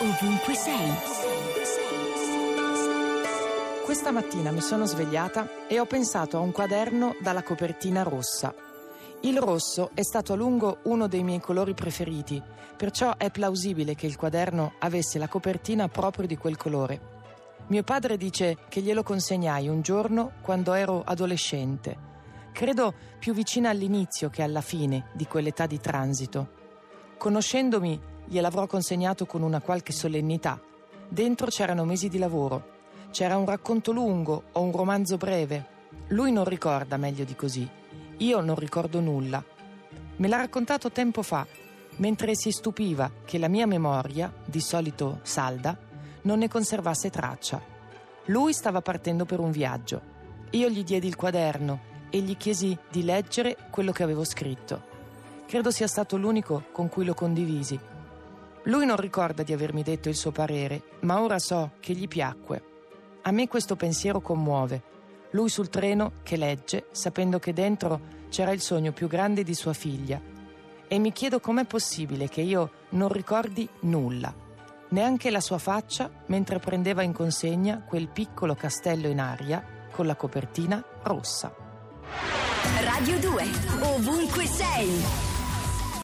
ovunque sei. Questa mattina mi sono svegliata e ho pensato a un quaderno dalla copertina rossa. Il rosso è stato a lungo uno dei miei colori preferiti, perciò è plausibile che il quaderno avesse la copertina proprio di quel colore. Mio padre dice che glielo consegnai un giorno quando ero adolescente, credo più vicina all'inizio che alla fine di quell'età di transito. Conoscendomi, gliel'avrò consegnato con una qualche solennità. Dentro c'erano mesi di lavoro, c'era un racconto lungo o un romanzo breve. Lui non ricorda meglio di così. Io non ricordo nulla. Me l'ha raccontato tempo fa, mentre si stupiva che la mia memoria, di solito salda, non ne conservasse traccia. Lui stava partendo per un viaggio. Io gli diedi il quaderno e gli chiesi di leggere quello che avevo scritto. Credo sia stato l'unico con cui lo condivisi. Lui non ricorda di avermi detto il suo parere, ma ora so che gli piacque. A me questo pensiero commuove. Lui sul treno che legge, sapendo che dentro c'era il sogno più grande di sua figlia. E mi chiedo com'è possibile che io non ricordi nulla, neanche la sua faccia mentre prendeva in consegna quel piccolo castello in aria con la copertina rossa. Radio 2, ovunque sei.